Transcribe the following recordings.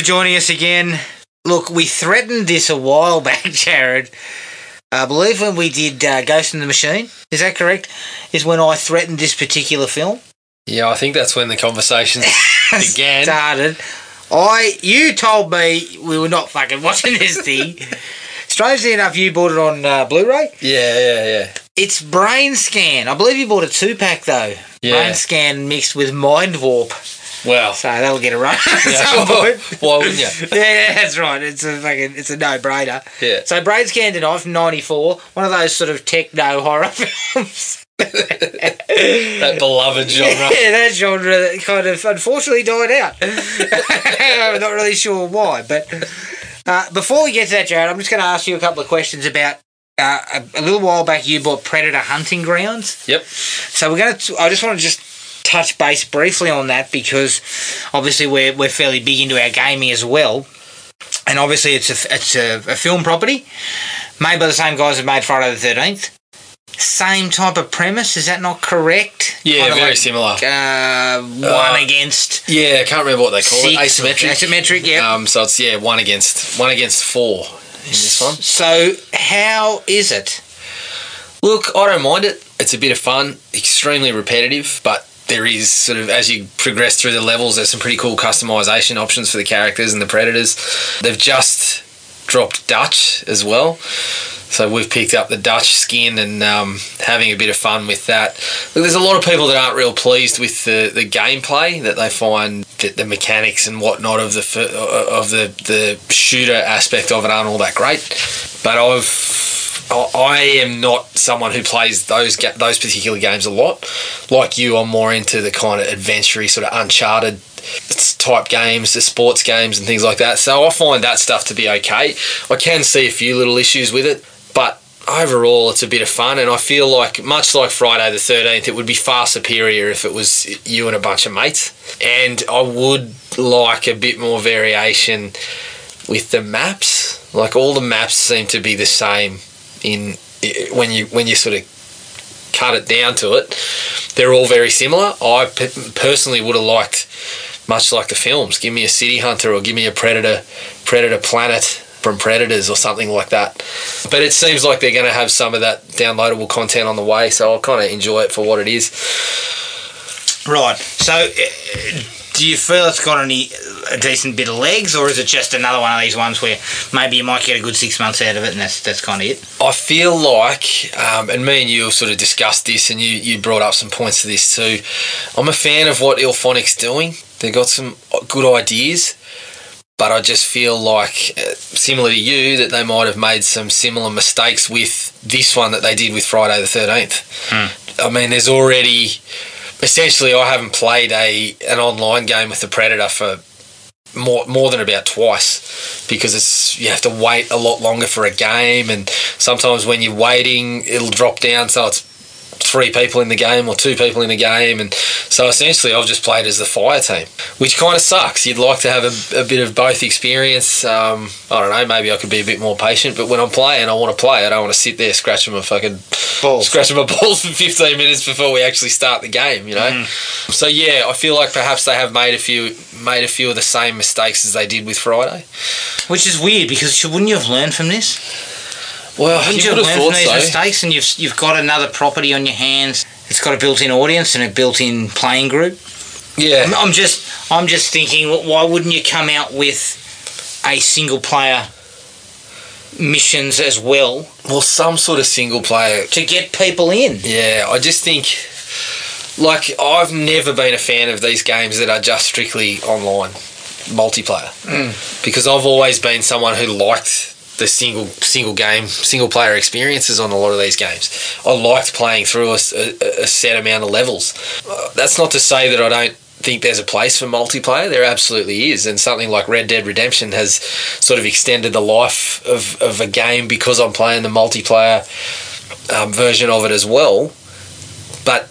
for joining us again. Look, we threatened this a while back, Jared. I believe when we did uh, Ghost in the Machine, is that correct? Is when I threatened this particular film. Yeah, I think that's when the conversation began. Started. I, you told me we were not fucking watching this thing. Strangely enough, you bought it on uh, Blu-ray. Yeah, yeah, yeah. It's Brain Scan. I believe you bought a two-pack though. Yeah. Brain Scan mixed with Mind Warp. Well, So that'll get a run at yeah. some point. why wouldn't you? yeah, that's right. It's a fucking, it's a no-brainer. Yeah. So Brain Scan tonight from '94, one of those sort of techno horror films. That beloved genre. yeah, that genre that kind of unfortunately died out. I'm not really sure why, but uh, before we get to that, Jared, I'm just going to ask you a couple of questions about. Uh, a, a little while back, you bought Predator Hunting Grounds. Yep. So we're going to. I just want to just touch base briefly on that because obviously we're we're fairly big into our gaming as well, and obviously it's a it's a, a film property made by the same guys who made Friday the Thirteenth. Same type of premise, is that not correct? Yeah, Kinda very like, similar. Uh, one Uh, against Yeah, I can't remember what they call it. Asymmetric. Asymmetric, yeah. Um, so it's yeah, one against one against four in this one. so how is it? Look, I don't mind it. It's a bit of fun. Extremely repetitive, but there is sort of as you progress through the levels, there's some pretty cool customization options for the characters and the predators. They've just dropped Dutch as well. So we've picked up the Dutch skin and um, having a bit of fun with that. Look, there's a lot of people that aren't real pleased with the, the gameplay that they find that the mechanics and whatnot of the of the the shooter aspect of it aren't all that great. But I've I- am not someone who plays those ga- those particular games a lot. Like you, I'm more into the kind of adventure sort of Uncharted type games, the sports games and things like that. So I find that stuff to be okay. I can see a few little issues with it, but overall it's a bit of fun and I feel like much like Friday the 13th it would be far superior if it was you and a bunch of mates and I would like a bit more variation with the maps like all the maps seem to be the same in when you when you sort of cut it down to it they're all very similar. I pe- personally would have liked much like the films. Give me a city hunter or give me a predator predator planet from predators or something like that. But it seems like they're going to have some of that downloadable content on the way so i'll kind of enjoy it for what it is. Right. So, uh, do you feel it's got any a decent bit of legs, or is it just another one of these ones where maybe you might get a good six months out of it, and that's that's kind of it? I feel like, um, and me and you have sort of discussed this, and you, you brought up some points to this too. I'm a fan of what IllFonic's doing. They've got some good ideas, but I just feel like, uh, similar to you, that they might have made some similar mistakes with this one that they did with Friday the 13th. I mean, there's already, essentially, I haven't played a an online game with the Predator for more more than about twice because it's you have to wait a lot longer for a game and sometimes when you're waiting it'll drop down so it's three people in the game or two people in the game and so essentially I've just played as the fire team which kind of sucks. You'd like to have a, a bit of both experience. Um, I don't know maybe I could be a bit more patient but when I'm playing I want to play I don't want to sit there scratching my fucking Balls. scratching my balls for 15 minutes before we actually start the game you know? So yeah I feel like perhaps they have made a few made a few of the same mistakes as they did with Friday. Which is weird because wouldn't you have learned from this? Well Wouldn't you you have would have learned from these so mistakes, and you've you've got another property on your hands. It's got a built-in audience and a built-in playing group. yeah I'm, I'm just I'm just thinking, why wouldn't you come out with a single-player missions as well well some sort of single player to get people in? Yeah, I just think, like, I've never been a fan of these games that are just strictly online multiplayer mm. because I've always been someone who liked the single single game single player experiences on a lot of these games. I liked playing through a set amount of levels. Uh, that's not to say that I don't think there's a place for multiplayer. There absolutely is, and something like Red Dead Redemption has sort of extended the life of, of a game because I'm playing the multiplayer um, version of it as well. But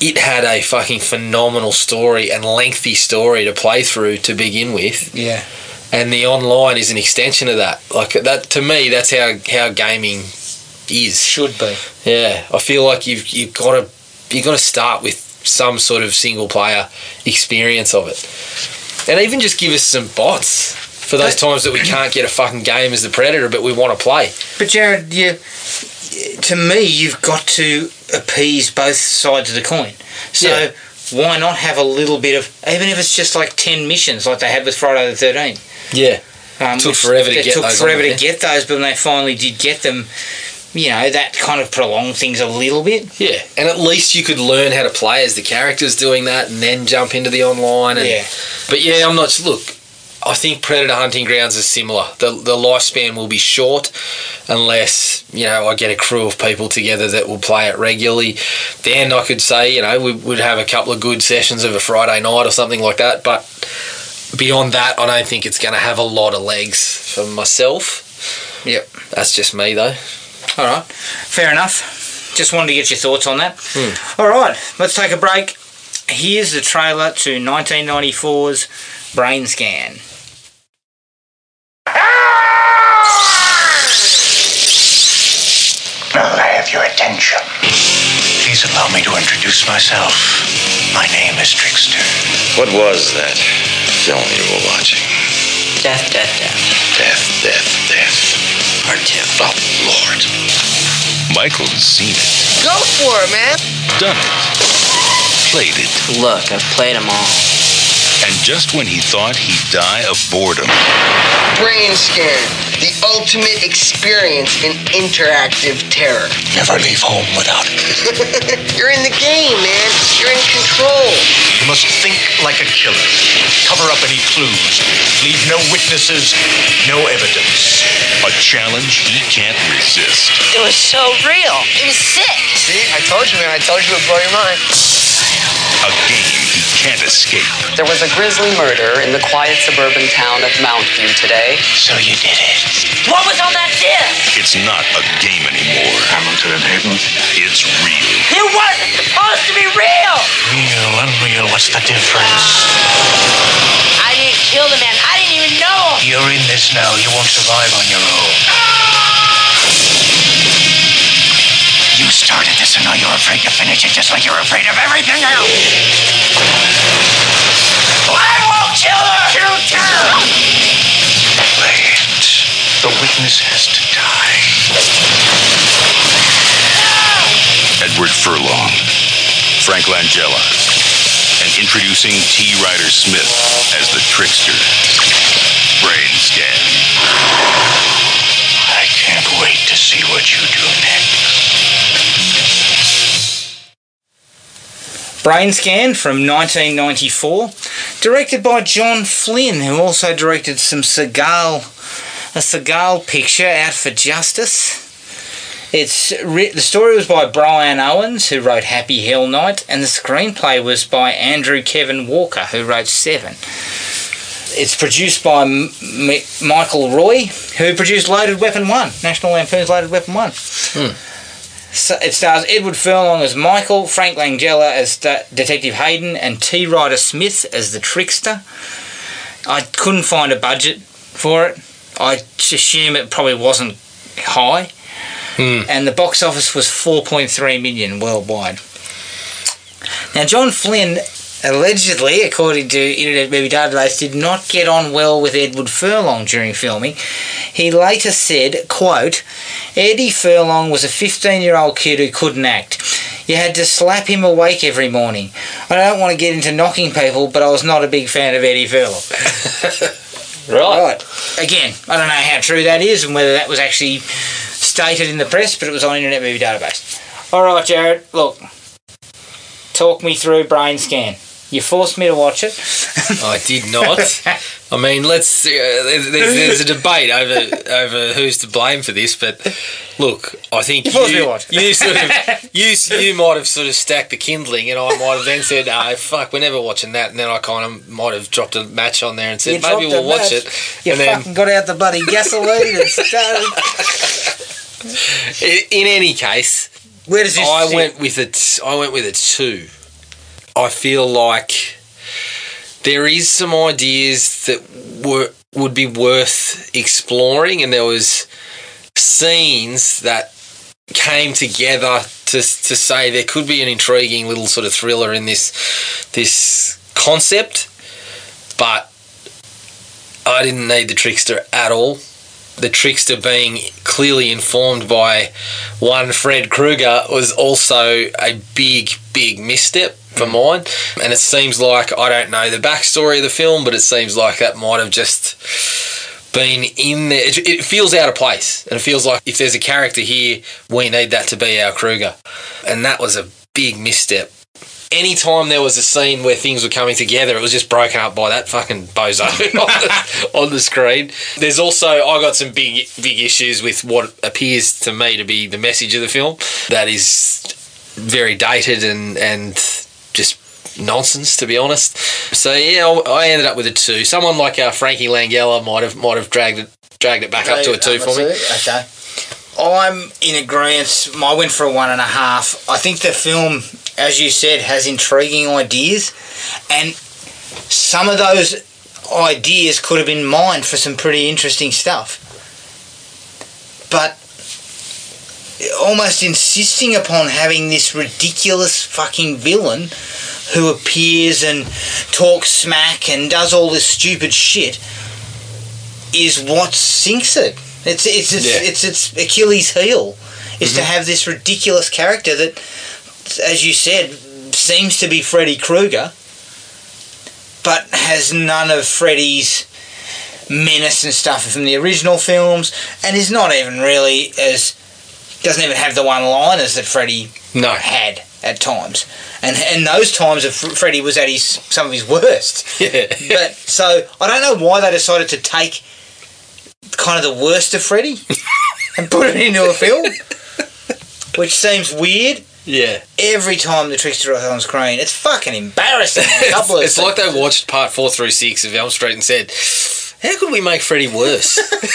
it had a fucking phenomenal story and lengthy story to play through to begin with, Yeah. And the online is an extension of that. Like that to me, that's how how gaming is. Should be. Yeah, I feel like you've you've got to you got to start with some sort of single player experience of it. And even just give us some bots for those But- times that we can't get a fucking game as the Predator, but we want to play. But Jared, you, to me, you've got to appease both sides of the coin. So Yeah. why not have a little bit of, even if it's just like ten missions, like they had with Friday the Thirteenth. Yeah. Um, Took forever to it get took those forever to get those, but when they finally did get them, you know that kind of prolonged things a little bit. Yeah, and at least you could learn how to play as the characters doing that, and then jump into the online. And, Yeah. But yeah, I'm not. Look, I think Predator Hunting Grounds is similar. The the lifespan will be short, unless you know I get a crew of people together that will play it regularly. Then I could say you know we would have a couple of good sessions of a Friday night or something like that. But beyond that, I don't think it's going to have a lot of legs for myself. Yep. That's just me though. All right. Fair enough. Just wanted to get your thoughts on that. Hmm. All right. Let's take a break. Here's the trailer to 1994's Brain Scan. Now that I have your attention, please allow me to introduce myself. My name is Trickster. What was that film you were watching? Death, death, death. Death, death, death. Part two. Oh, Lord. Michael's seen it, Go for it, man. done it, played it, Look, I've played them all. and just when he thought he'd die of boredom, Brain Scan, the ultimate experience in interactive terror. Never leave home without it. You're in the game, man. You're in control. You must think like a killer. Cover up any clues. Leave no witnesses, no evidence. a challenge he can't resist. It was so real. It was sick. See, I told you, man. I told you it would blow your mind. A game he can't escape. There was a grisly murder in the quiet suburban town of Mountview today. So you did it. What was on that disc? It's not a game anymore. Hamilton and Hayden. It's real. It wasn't supposed to be real. Real, unreal, what's the difference? I didn't kill the man. I didn't even know. You're in this now. You won't survive on your own. You started this and now you're afraid to finish it just like you're afraid of everything else. I won't kill her! Shoot her! Wait. The witness has to die. Edward Furlong, Frank Langella, and introducing T. Ryder Smith as the trickster. Brain scan. I can't wait to see what you do next. Brain Scan from 1994, directed by John Flynn, who also directed some Seagal, a Seagal picture, Out for Justice. It's the story was by Brian Owens, who wrote Happy Hell Night, and the screenplay was by Andrew Kevin Walker, who wrote Seven. It's produced by M- Michael Roy, who produced Loaded Weapon One, National Lampoon's Loaded Weapon One. So it stars Edward Furlong as Michael, Frank Langella as De- Detective Hayden, and T. Ryder Smith as the trickster. I couldn't find a budget for it. I assume it probably wasn't high. Hmm. And the box office was 4.3 million worldwide. Now, John Flynn allegedly, according to Internet Movie Database, did not get on well with Edward Furlong during filming. He later said, quote, Eddie Furlong was a 15-year-old kid who couldn't act. You had to slap him awake every morning. I don't want to get into knocking people, but I was not a big fan of Eddie Furlong. right. Again, I don't know how true that is and whether that was actually stated in the press, but it was on Internet Movie Database. All right, Jared. Look, talk me through Brain Scan. You forced me to watch it. I did not. I mean, let's. Uh, there's, there's, a debate over over who's to blame for this, but look, I think You forced me to you, you sort of you you might have sort of stacked the kindling, and I might have then said, "No, fuck, we're never watching that." And then I kind of might have dropped a match on there and said, You "Maybe we'll watch match. it." You and then, fucking got out the bloody gasoline and started. in any case, Where does this? I sit? went with it. I went with a two. I feel like there is some ideas that were would be worth exploring, and there was scenes that came together to to say there could be an intriguing little sort of thriller in this this concept, but I didn't need the trickster at all. The trickster being clearly informed by one Fred Krueger was also a big, big misstep for mm. mine. And it seems like I don't know the backstory of the film, but it seems like that might have just been in there. It, it feels out of place, and it feels like if there's a character here, we need that to be our Krueger, and that was a big misstep. Anytime there was a scene where things were coming together, it was just broken up by that fucking bozo on, the, on the screen. There's also I got some big big issues with what appears to me to be the message of the film. That is very dated and and just nonsense to be honest. So yeah, I ended up with a two. Someone like uh, Frankie Langella might have might have dragged it dragged it back up to a two for me. Okay. I'm in agreement. I went for a one and a half. I think the film, as you said, has intriguing ideas, and some of those ideas could have been mined for some pretty interesting stuff. But almost insisting upon having this ridiculous fucking villain who appears and talks smack and does all this stupid shit is what sinks it. It's it's it's, Yeah. it's, it's Achilles' heel is to mm-hmm. have this ridiculous character that, as you said, seems to be Freddy Krueger, but has none of Freddy's menace and stuff from the original films, and is not even really as doesn't even have the one-liners that Freddy No. had at times, and and those times of Freddy was at his some of his worst. Yeah. But so I don't know why they decided to take kind of the worst of Freddy and put it into a film, which seems weird. Yeah. Every time the trickster is on screen, it's fucking embarrassing. Of It's like they watched part four through six of Elm Street and said, "How could we make Freddy worse?"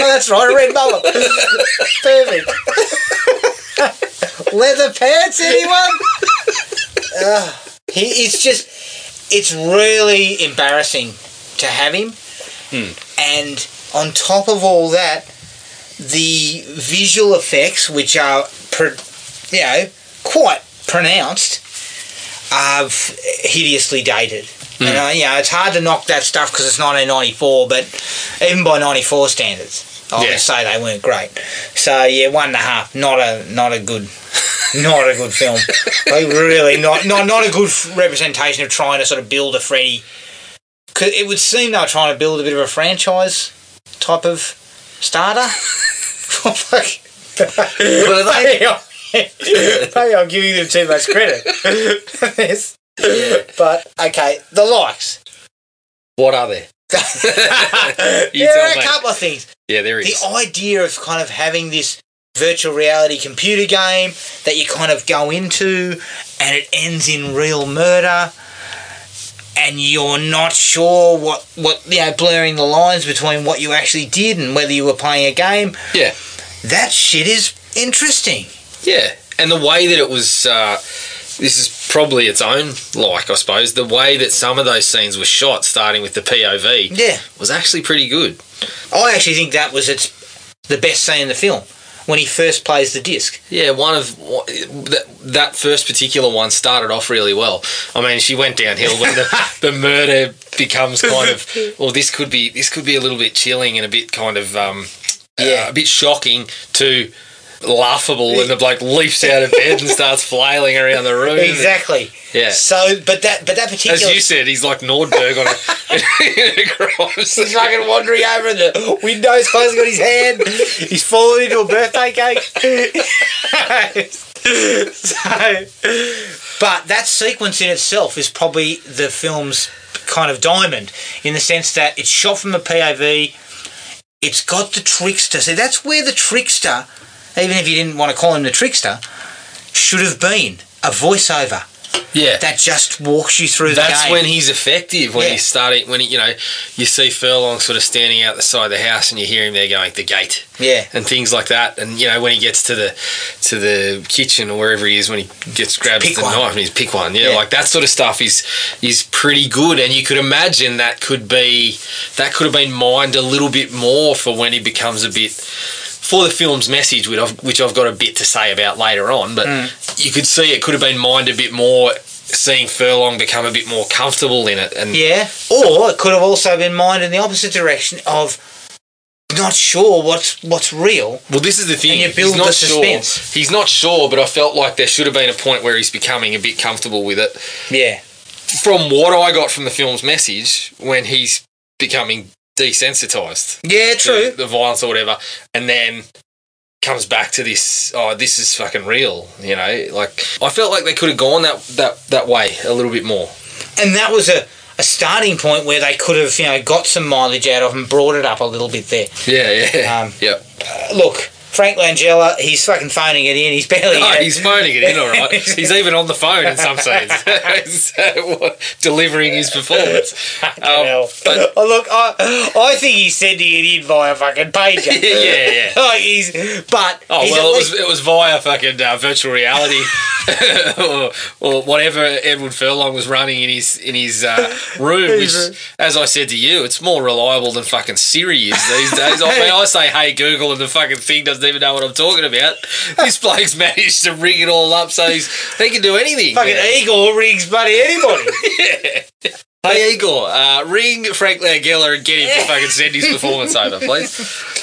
Oh, that's right, a red mullet. Perfect. Leather pants, anyone? Ugh. he, it's just, it's really embarrassing to have him. Hmm. And on top of all that, the visual effects, which are, you know, quite pronounced, are hideously dated. And, uh, you know, it's hard to knock that stuff because it's 1994, but even by 94 standards, I Yeah. would say they weren't great. So yeah, one and a half. Not a not a good, not a good film. Like really, not not not a good representation of trying to sort of build a Freddy. 'Cause it would seem they were trying to build a bit of a franchise type of starter. Fuck. Maybe, I'm, giving them too much credit. Yes. But okay, the likes. what are there? There are a couple of things. Yeah, there is. The idea of kind of having this virtual reality computer game that you kind of go into and it ends in real murder and you're not sure what, what you know, blurring the lines between what you actually did and whether you were playing a game. Yeah. That shit is interesting. Yeah, and the way that it was, uh, this is probably its own like, I suppose. The way that some of those scenes were shot, starting with the POV, Yeah. was actually pretty good. I actually think that was its the best scene in the film when he first plays the disc. Yeah, one of that, that first particular one started off really well. I mean, she went downhill when the, the murder becomes kind of well, this could be this could be a little bit chilling and a bit kind of um, Yeah. uh, a bit shocking to laughable the bloke leaps out of bed and starts flailing around the room. Exactly. Yeah. So, but that but that particular As you said, he's like Nordberg on a, a. He's fucking wandering over and the windows closing on his hand. He's fallen into a birthday cake. so, but that sequence in itself is probably the film's kind of diamond in the sense that it's shot from a POV. It's got the trickster. See, that's where the trickster, even if you didn't want to call him the trickster, should have been a voiceover Yeah. that just walks you through the That's when he's effective. When Yeah. he's starting, when he, you know, you see Furlong sort of standing out the side of the house, and you hear him there going the gate yeah. and things like that. And you know, when he gets to the to the kitchen or wherever he is, when he gets grabs Pick the one. knife and he's pick one, yeah, Yeah. like that sort of stuff is is pretty good. And you could imagine that could be that could have been mined a little bit more for when he becomes a bit for the film's message, which I've, which I've got a bit to say about later on, but hmm. you could see it could have been mined a bit more, seeing Furlong become a bit more comfortable in it. And Yeah. Or it could have also been mined in the opposite direction of not sure what's what's real. Well, this is the thing. And you build he's not the sure. He's not sure, but I felt like there should have been a point where he's becoming a bit comfortable with it. Yeah. From what I got from the film's message, when he's becoming desensitized Yeah, true. the violence or whatever, and then comes back to this. Oh, this is fucking real. You know, like I felt like they could have gone that that that way a little bit more. And that was a, a starting point where they could have, you know, got some mileage out of and brought it up a little bit there. Yeah, yeah, Um, yep. Uh, look, Frank Langella, he's fucking phoning it in. He's barely. Oh, he's phoning it in, all right. He's even on the phone in some scenes, uh, delivering his performance. Um, but oh, look, I, I think he's sending it in via fucking pager. yeah, yeah. like he's, but Oh he's well, it was it was via fucking uh, virtual reality or, or whatever Edward Furlong was running in his in his uh, room. Which, as I said to you, it's more reliable than fucking Siri is these days. I mean, I say, "Hey Google," and the fucking thing doesn't even know what I'm talking about. This bloke's managed to ring it all up, so he's he can do anything. fucking Igor rings buddy anybody. Hey Igor, uh, ring Frank Langella and get him to fucking send his performance over, please.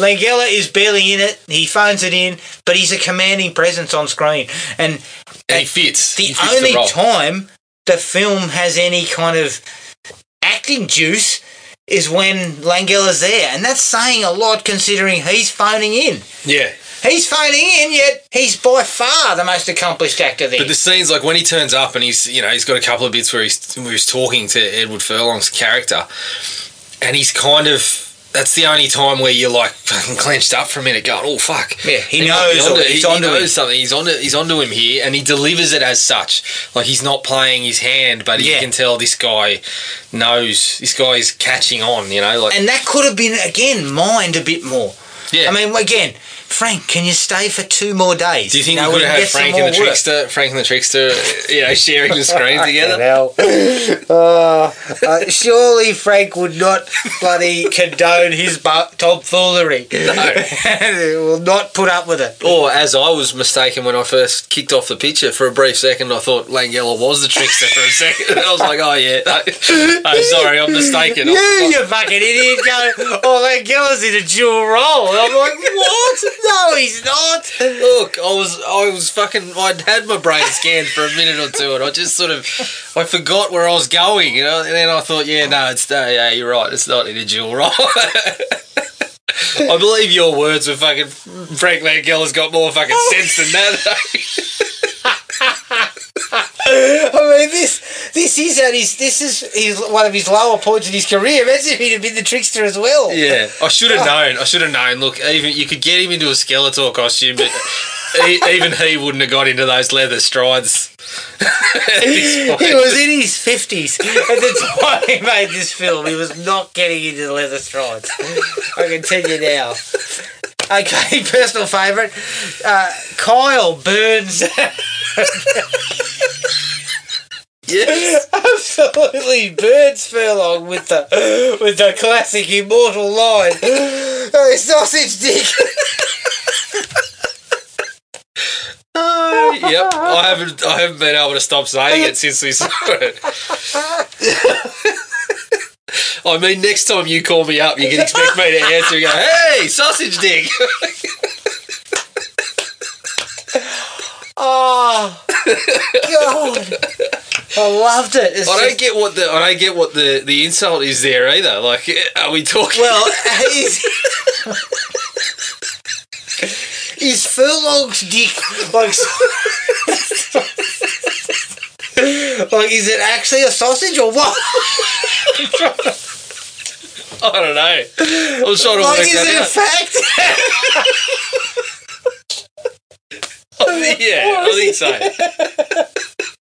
Langella is barely in it. He phones it in, but he's a commanding presence on screen. And And he fits. the He fits only role. time the film has any kind of acting juice is when Langella's there, and that's saying a lot considering he's phoning in. yeah. He's phoning in, yet he's by far the most accomplished actor there. But the scenes like when he turns up and he's you know he's got a couple of bits where he's where he's talking to Edward Furlong's character, and he's kind of that's the only time where you're like fucking clenched up for a minute, going, "Oh fuck!" Yeah, he knows onto- he's he, onto he knows him. something. He's onto he's onto him here, and he delivers it as such. Like he's not playing his hand, but you can tell this guy knows. This guy is catching on. You know, like and that could have been again mined a bit more. yeah. I mean, again, Frank, can you stay for two more days? do you think know, we could have had Frank and the work? Trickster, Frank and the Trickster, you know, sharing the screen together? Hell. Uh, uh, surely Frank would not bloody condone his bu- tomfoolery. will not put up with it. Or as I was mistaken when I first kicked off the picture, for a brief second I thought Langella was the trickster for a second. I was like, oh yeah, oh sorry, I'm mistaken. You, I you fucking idiot, going, oh, Langella's in a dual role. And I'm like, what? No, he's not. Look, I was I was fucking I'd had my brain scanned for a minute or two and I just sort of I forgot where I was going, you know, and then I thought, yeah, no, it's uh, yeah, you're right, it's not in a dual role. I believe your words were fucking Frank Langella's got more fucking sense than that. I mean, this this is at his this is his one of his lower points in his career. Imagine if he'd have been the trickster as well. Yeah, I should have known. I should have known. Look, even you could get him into a Skeletor costume, but he, even he wouldn't have got into those leather strides. At this point. He was in his fifties at the time he made this film. He was not getting into the leather strides. I can tell you now. Okay, personal favourite, uh, Kyle Burns. yes. Absolutely birds Furlong with the with the classic immortal line. Oh, sausage dick. Uh, yep. I haven't. I haven't been able to stop saying it since we saw it. I mean, next time you call me up, you can expect me to answer and go, "Hey, sausage dick." Oh God. I loved it. It's I don't just- get what the I don't get what the the insult is there either. Like, are we talking? Well, is, is Furlong's dick like? like, is it actually a sausage or what? I don't know. I was trying to Like, work is it a that yeah, I think so.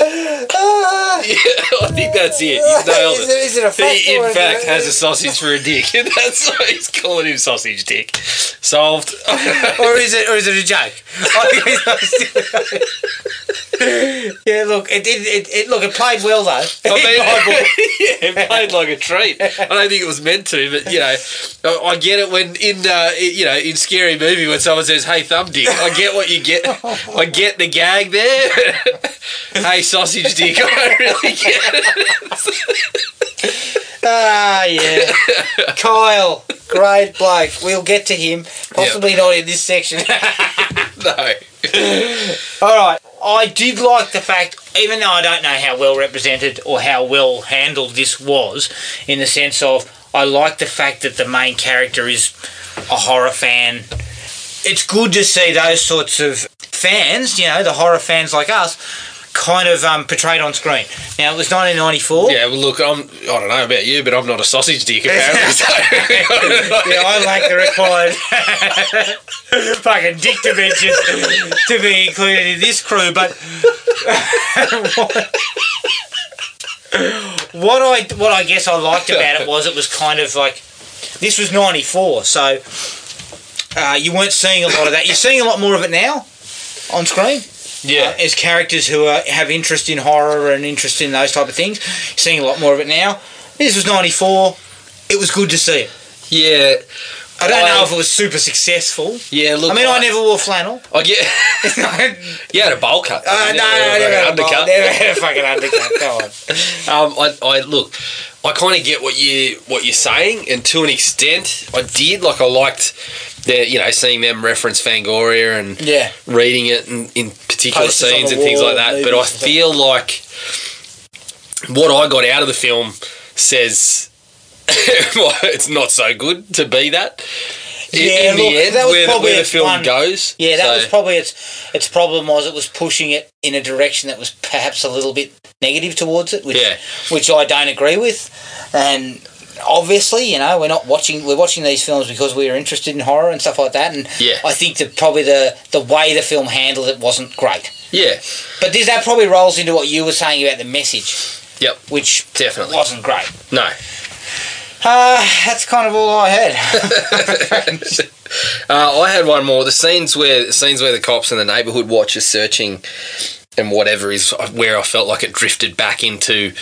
Ah, Yeah, I think that's it. He's nailed is, it. it, is it a fact? He, in fact, it- has a sausage for a dick, that's why he's calling him sausage dick. Solved. or is it, or is it a joke? I think it's- yeah, look, it did. It, it, look, it played well though. I mean, yeah, it played like a treat. I don't think it was meant to, but you know, I, I get it when in uh, you know in scary movie when someone says, "Hey, thumb dick," I get what you get. I get the gag there. hey, sausage dick. I really get it. ah, yeah. Kyle, great bloke. We'll get to him. Possibly not in this section. No. All right. I did like the fact, even though I don't know how well represented or how well handled this was, in the sense of I like the fact that the main character is a horror fan. It's good to see those sorts of fans, you know, the horror fans like us, kind of um, portrayed on screen. Now it was 1994. Yeah, well, look, I'm. I don't know about you, but I'm not a sausage dick apparently. So. yeah, I like the required fucking dick dimensions to be included in this crew, but what I what I guess I liked about it was it was kind of like this was '94, so uh, you weren't seeing a lot of that. You're seeing a lot more of it now on screen. Yeah. As characters who are, have interest in horror and interest in those type of things, seeing a lot more of it now. This was '94. It was good to see it. Yeah. I don't know I- if it was super successful. Yeah, look. I mean, I never wore flannel. I get. uh, you had a bowl cut. no, didn't no, you? I Like never an had a bowl, undercut. never had a fucking undercut. Go on. Um, I, I look, I kind of get what you what you're saying, and to an extent, I did. Like, I liked the you know seeing them reference Fangoria and Yeah. reading it in, in particular Posters scenes and things like that. But I feel like what I got out of the film says well, it's not so good to be that. In, Yeah, in the look, end, that was where, the- probably where the film one- goes. Yeah, that So, was probably its its problem was it was pushing it in a direction that was perhaps a little bit negative towards it, which Yeah. which I don't agree with. And obviously, you know, we're not watching we're watching these films because we are interested in horror and stuff like that. And Yeah. I think that probably the the way the film handled it wasn't great. yeah, But this, that probably rolls into what you were saying about the message, yep, which Definitely. wasn't great. no. Uh, that's kind of all I had. Uh, I had one more. The scenes where the scenes where the cops and the neighbourhood watch are searching and whatever is where I felt like it drifted back into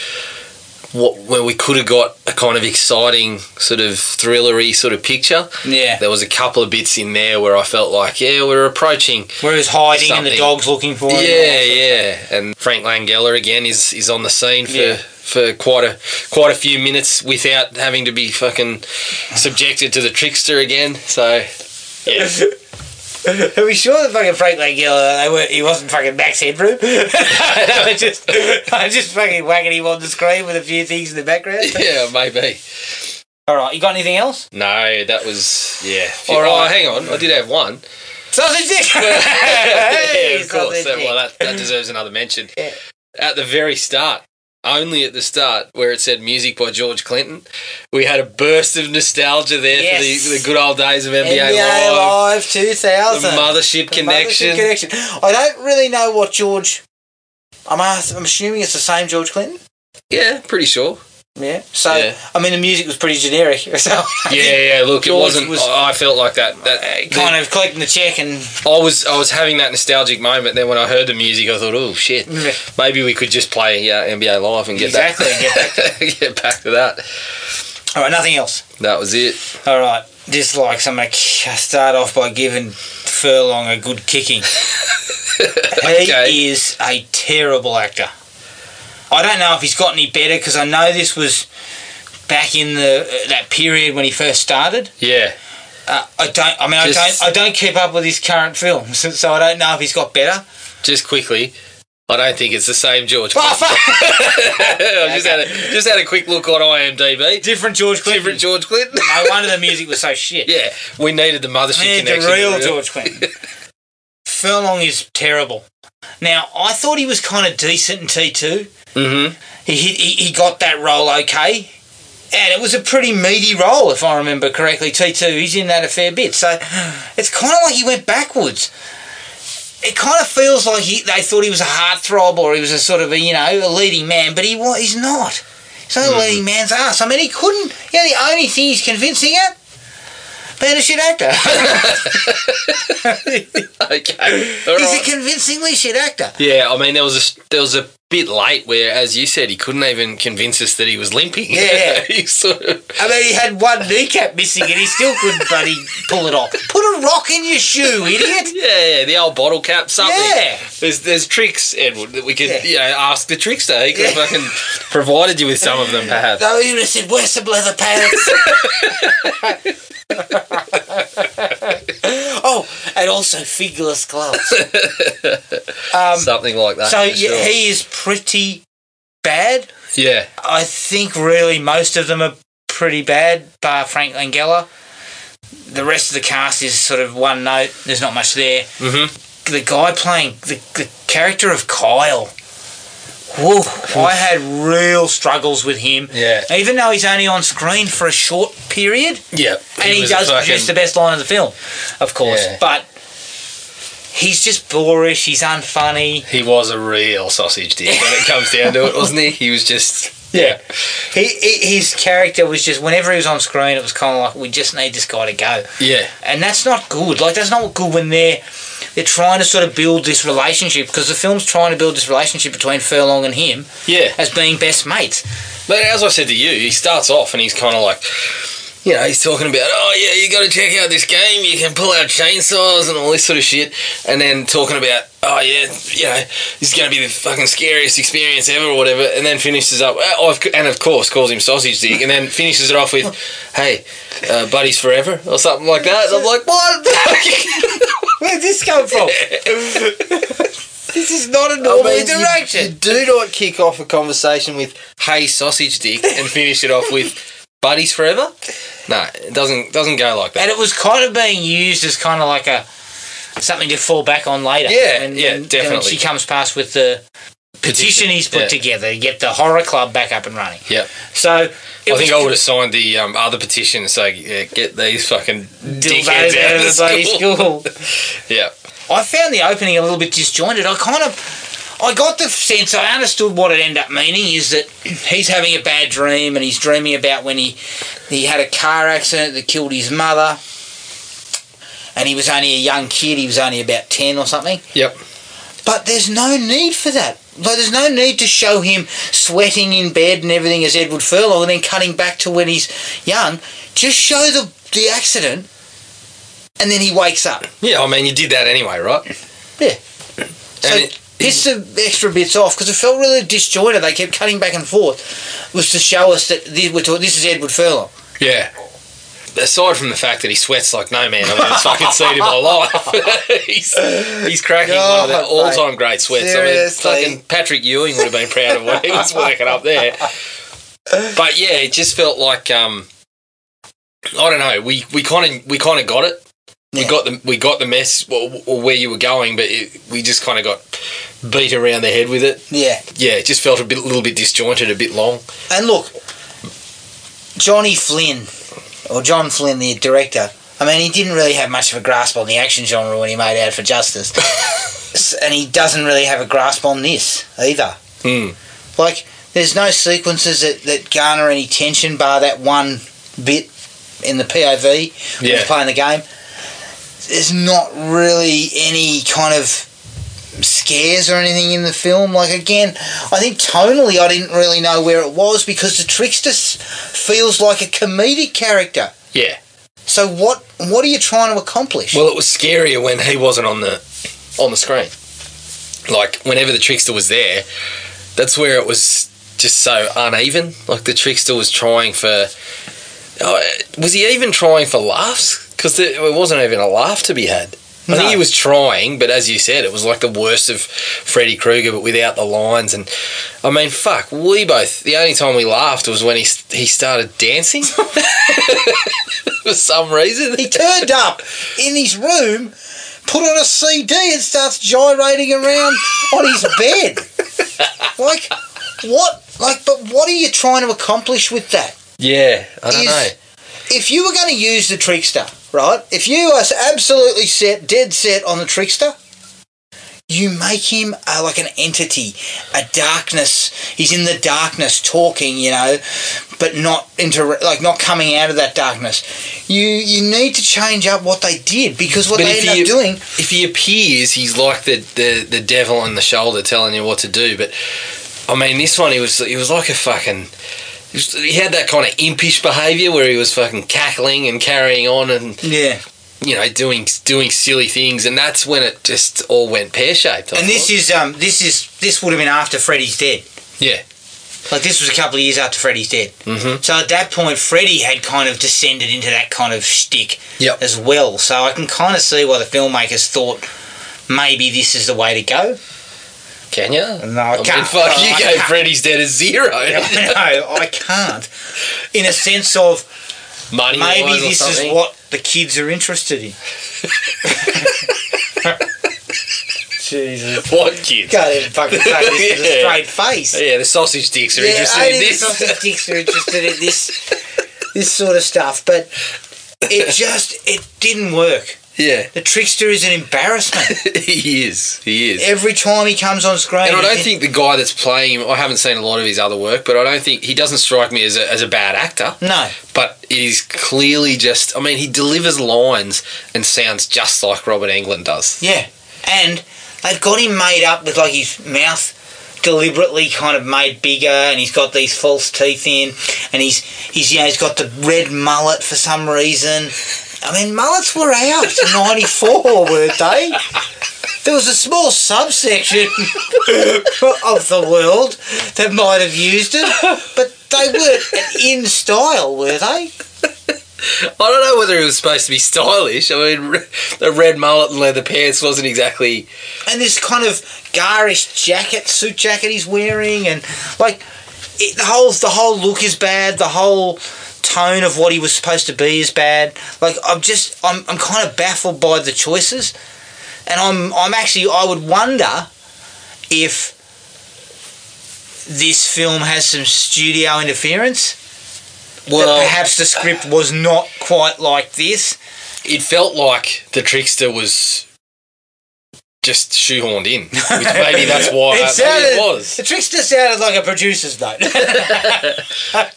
what where we could have got a kind of exciting sort of thrillery sort of picture. yeah. There was a couple of bits in there where I felt like yeah we're approaching Where he was hiding and the dog's looking for him. yeah yeah and Frank Langella again is is on the scene for. Yeah. For quite a quite a few minutes without having to be fucking subjected to the trickster again, so yeah, Are we sure that fucking Frank Langella, uh, were, he wasn't fucking Max Headroom? they were just, I just fucking whacking him on the screen with a few things in the background. yeah, maybe. All right, you got anything else? No, that was yeah. All right. Oh, hang on, I did have one. Sausage dick. yeah, of course. That, well, that, that deserves another mention. Yeah. At the very start, only at the start, where it said music by George Clinton, we had a burst of nostalgia there Yes. for the, the good old days of NBA, NBA Live, Live the 2000. Mothership The Connection. Mothership connection. I don't really know what George. I'm, I'm assuming it's the same George Clinton. Yeah, pretty sure. Yeah. So Yeah. I mean, the music was pretty generic. So Yeah, yeah. Look, it wasn't. was- I I felt like that. That uh, kind of collecting the check and I was I was having that nostalgic moment. Then when I heard the music, I thought, oh shit, maybe we could just play uh, NBA Live and get Exactly, that. get back get back to that. all right, nothing else. That was it. All right, just like I'm gonna start off by giving Furlong a good kicking. Okay. He is a terrible actor. I don't know if he's got any better because I know this was back in the that period when he first started. Yeah. Uh, I don't. I mean, Just- I don't. I don't keep up with his current films, so, I don't know if he's got better. Just quickly, I don't think it's the same George. Oh, fuck! I just had a just had a quick look on IMDb. Different George Clinton. Different George Clinton. No wonder the music was so shit. yeah, we needed the mothership need the connection. real George Clinton. Furlong is terrible. Now, I thought he was kind of decent in T2. Mm-hmm. He, he, he got that role okay. And it was a pretty meaty role, if I remember correctly. T2, he's in that a fair bit. So it's kind of like he went backwards. It kind of feels like he, they thought he was a heartthrob or he was a sort of a, you know, a leading man, but he he's not. He's not a leading man's ass. I mean, he couldn't, you know, the only thing he's convincing at being a shit actor. okay. All He's right. a convincingly shit actor. Yeah, I mean there was a there was a bit late where, as you said, he couldn't even convince us that he was limping. Yeah. he sort of I mean, he had one kneecap missing and he still couldn't bloody pull it off. Put a rock in your shoe, idiot. yeah, yeah, the old bottle cap something. Yeah. There's there's tricks, Edward, that we could Yeah. you know ask the trickster. He could have fucking provided you with some of them, perhaps. No, he would have said, wear some leather pants. oh, and also fingerless gloves. something like that. Um, So, for yeah, he is pretty bad. yeah, I think really most of them are pretty bad, bar Frank Langella. The rest of the cast is sort of one note. There's not much there. Mhm. The guy playing the, the character of Kyle. I had real struggles with him. Yeah. Even though he's only on screen for a short period, yeah, and he, does fucking- produce the best line of the film, of course. Yeah. But he's just boorish. He's unfunny. He was a real sausage dick when it comes down to it, wasn't he? He was just yeah, He, he his character was just whenever he was on screen, it was kind of like we just need this guy to go. yeah, and that's not good. Like that's not good when they're they're trying to sort of build this relationship because the film's trying to build this relationship between Furlong and him yeah. as being best mates. But as I said to you, he starts off and he's kind of like, you know, he's talking about, oh yeah, you got to check out this game. You can pull out chainsaws and all this sort of shit, and then talking about, oh yeah, you know, this is going to be the fucking scariest experience ever or whatever, and then finishes up, oh, and of course calls him sausage dick, and then finishes it off with, hey, uh, buddies forever or something like that. And I'm like, what? Where'd this come from? this is not a normal mean, you- interaction. You, do not kick off a conversation with "Hey, sausage dick" and finish it off with "Buddies forever." No, it doesn't doesn't go like that. and it was kind of being used as kind of like a something to fall back on later. Yeah, when, yeah, when- when definitely. she comes past with the petition he's put yeah. together to get the horror club back up and running. yeah, So I think I would have signed the um, other petition and say, yeah, "Get these fucking dickheads out of the school." school. Yeah, I found the opening a little bit disjointed. I kind of, I got the sense, I understood what it ended up meaning is that he's having a bad dream and he's dreaming about when he, he had a car accident that killed his mother. And he was only a young kid. He was only about ten or something. yep, But there's no need for that. Like, there's no need to show him sweating in bed and everything as Edward Furlong and then cutting back to when he's young. Just show the the accident, and then he wakes up. yeah. I mean, you did that anyway, right? Yeah. So it- piss the extra bits off because it felt really disjointed. They kept cutting back and forth. Was to show us that this, we're talking, this is Edward Furlong. Yeah. Aside from the fact that he sweats like no man I've ever fucking seen in my life, he's, he's cracking one of the all-time great sweats. Seriously. I mean, fucking Patrick Ewing would have been proud of what he was working up there. But yeah, it just felt like um, I don't know. We we kind of we kind of got it. We got the we got the mess or, or where you were going, but it, we just kind of got beat around the head with it. Yeah. Yeah, it just felt a bit, a little bit disjointed, a bit long. And look, Johnny Flynn, or John Flynn, the director. I mean, he didn't really have much of a grasp on the action genre when he made Out for Justice, and he doesn't really have a grasp on this either. Hmm. Like, there's no sequences that, that garner any tension, bar that one bit in the POV when Yeah. he's playing the game. There's not really any kind of scares or anything in the film. Like again, I think tonally I didn't really know where it was because the trickster feels like a comedic character. Yeah. So what what are you trying to accomplish? Well, it was scarier when he wasn't on the on the screen. Like whenever the trickster was there, that's where it was just so uneven. Like the trickster was trying for. Oh, was he even trying for laughs? Because it wasn't even a laugh to be had. I think he was trying, but as you said, it was like the worst of Freddy Krueger, but without the lines. And I mean, fuck, we both. The only time we laughed was when he he started dancing for some reason. he turned up in his room, put on a CD and starts gyrating around on his bed. Like what? Like, but what are you trying to accomplish with that? Yeah, I don't Is- know. if you were going to use the trickster, right? If you are absolutely set, dead set on the trickster, you make him uh, like an entity, a darkness. He's in the darkness talking, you know, but not into like not coming out of that darkness. You you need to change up what they did because what But they end he- up doing. If he appears, he's like the, the, the devil on the shoulder telling you what to do. But I mean, this one he was he was like a fucking. He had that kind of impish behaviour where he was fucking cackling and carrying on and Yeah. you know doing doing silly things, and that's when it just all went pear shaped. And this is um this is this would have been after Freddy's dead. yeah, Like this was a couple of years after Freddy's dead. Mhm. So at that point, Freddy had kind of descended into that kind of shtick Yep. as well. So I can kind of see why the filmmakers thought maybe this is the way to go. Can you? No, I oh, mean, can't. fuck, No, you I gave can't. Freddy's Dead a zero. no, I can't. In a sense of Money maybe this is what the kids are interested in. Jesus. What kids? Can't even fucking say this with a Yeah. straight face. Yeah, the sausage dicks are Yeah, interested only in the sausage dicks are interested in this this sort of stuff, but it just it didn't work. Yeah, The trickster is an embarrassment he is. He is. every time he comes on screen. And I don't think the guy that's playing him, I haven't seen a lot of his other work, but I don't think he doesn't strike me as a, as a bad actor. no. But he's clearly just, I mean, he delivers lines and sounds just like Robert Englund does. Yeah, and they've got him made up with like his mouth deliberately kind of made bigger, and he's got these false teeth in, and he's he's you know he's got the red mullet for some reason. I mean, mullets were out in '94, weren't they? There was a small subsection of the world that might have used it, but they weren't in style, were they? I don't know whether it was supposed to be stylish. I mean, the red mullet and leather pants wasn't exactly. and this kind of garish jacket, suit jacket he's wearing, and like it, the whole the whole look is bad. The whole tone of what he was supposed to be is bad. Like I'm just I'm I'm kind of baffled by the choices, and I'm I'm actually I would wonder if this film has some studio interference. Well, perhaps the script was not quite like this. it felt like the trickster was just shoehorned in, which maybe that's why It sounded, it was. The trickster sounded like a producer's note.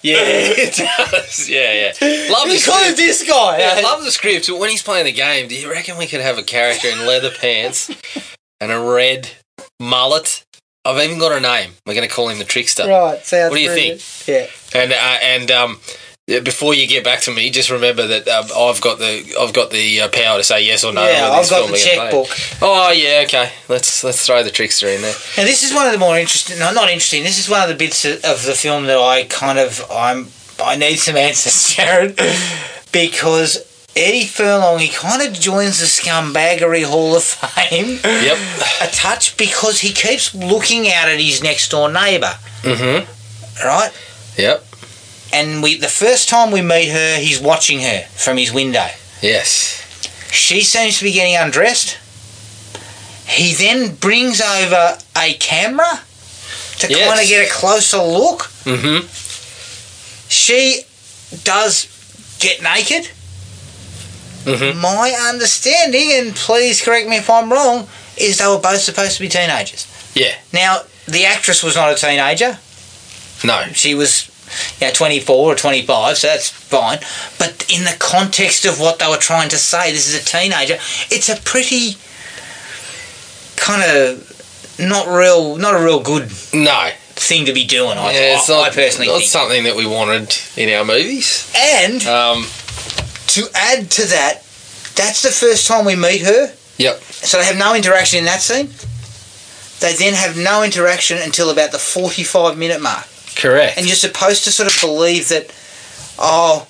Yeah, it does. Yeah, yeah. Love the script. this guy. Yeah, I love the script. But when he's playing the game, do you reckon we could have a character in leather pants and a red mullet? I've even got a name. We're going to call him the trickster. Right, sounds What do you brilliant. Yeah. And uh, and um, before you get back to me, just remember that um, I've got the I've got the uh, power to say yes or no. yeah, I've got the we can play. checkbook. Oh yeah, okay. Let's let's throw the trickster in there. And this is one of the more interesting, no, not interesting, this is one of the bits of of the film that I kind of, I'm, I need some answers, Jared, because Eddie Furlong, he kind of joins the Scumbaggery Hall of Fame Yep. a touch because he keeps looking out at his next door neighbour, Mm-hmm. right? Yep. And we, the first time we meet her, he's watching her from his window. Yes. She seems to be getting undressed. He then brings over a camera to Yes. kind of get a closer look. Mm-hmm. She does get naked. Mhm. My understanding, and please correct me if I'm wrong, is they were both supposed to be teenagers. Yeah. Now, the actress was not a teenager. No. She was, you know, 24 or 25, so that's fine. But in the context of what they were trying to say, this is a teenager, it's a pretty kind of not real, not a real good No. thing to be doing, I, Yeah, it's I, not, I personally not think. something that we wanted in our movies. And Um, to add to that, that's the first time we meet her. Yep. So they have no interaction in that scene. They then have no interaction until about the 45 minute mark. Correct. And you're supposed to sort of believe that, oh,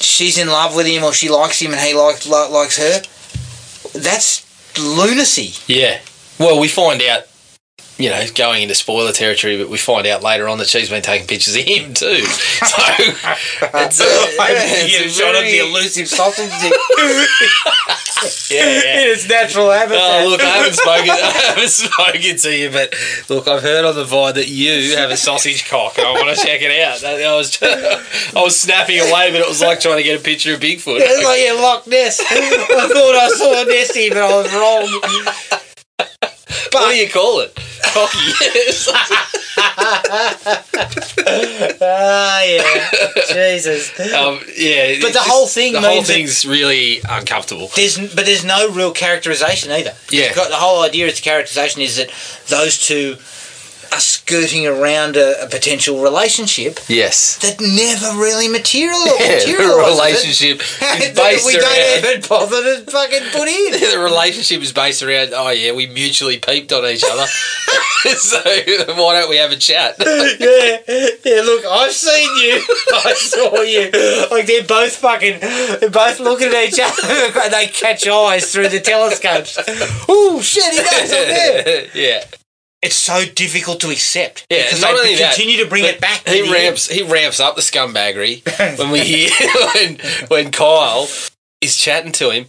she's in love with him or she likes him and he like, li- likes her. That's lunacy. yeah. Well, we find out, you know, going into spoiler territory, but we find out later on that she's been taking pictures of him too. So it's, uh, it's a very- elusive sausage yeah, yeah. in its natural habitat. Oh, look, I haven't spoken. I haven't spoken to you, but look, I've heard on the vine that you have a sausage cock, and I want to check it out. I was, I was snapping away, but it was like trying to get a picture of Bigfoot. It's like yeah, Loch Ness. I thought I saw a Nessie, but I was wrong. What do you call it? Cocky. Ah, yeah. Jesus. um, yeah. But the whole thing the whole means that- thing's really uncomfortable. There's, but there's no real characterization either. Yeah. You've got- the whole idea of the characterization is that those two are skirting around a, a potential relationship Yes. that never really materialized. Yeah, the relationship is based we around. don't even bother to fucking put in. the relationship is based around. Oh yeah, we mutually peeped on each other. so why don't we have a chat? yeah, yeah. Look, I've seen you. I saw you. Like they're both fucking, they're both looking at each other. and they catch eyes through the telescopes. Oh shit! He knows I'm there. yeah. It's so difficult to accept. Yeah, because not they only that, continue to bring it back. He ramps. He ramps up the scumbaggery when we hear when when Kyle is chatting to him,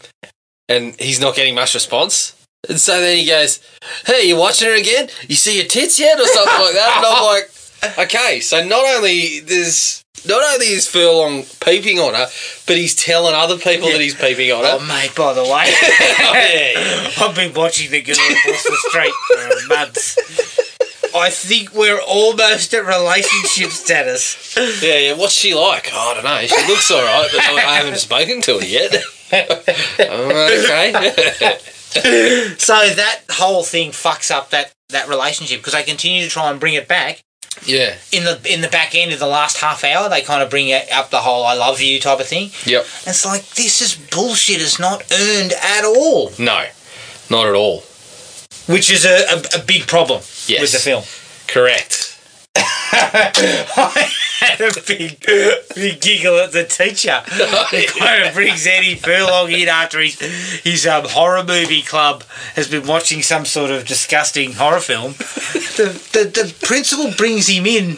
and he's not getting much response. And so then he goes, "Hey, you watching it again? You see your tits yet, or something like that?" And I'm like, "Okay." So not only there's not only is Furlong peeping on her, but he's telling other people that he's peeping on her. Oh, mate, by the way, Oh, yeah. I've been watching the girl across the street for uh, months. I think we're almost at relationship status. yeah, yeah. What's she like? Oh, I don't know. She looks all right, but I haven't spoken to her yet. Okay. So that whole thing fucks up that, that relationship because they continue to try and bring it back. Yeah. In the in the back end of the last half hour, they kind of bring up the whole "I love you" type of thing. Yep. And it's like this is bullshit. It's not earned at all, No, not at all. which is a, a, a big problem Yes. with the film. Correct. Had a big, big giggle at the teacher. He kind of brings Eddie Furlong in after his, his um, horror movie club has been watching some sort of disgusting horror film. The, the, the principal brings him in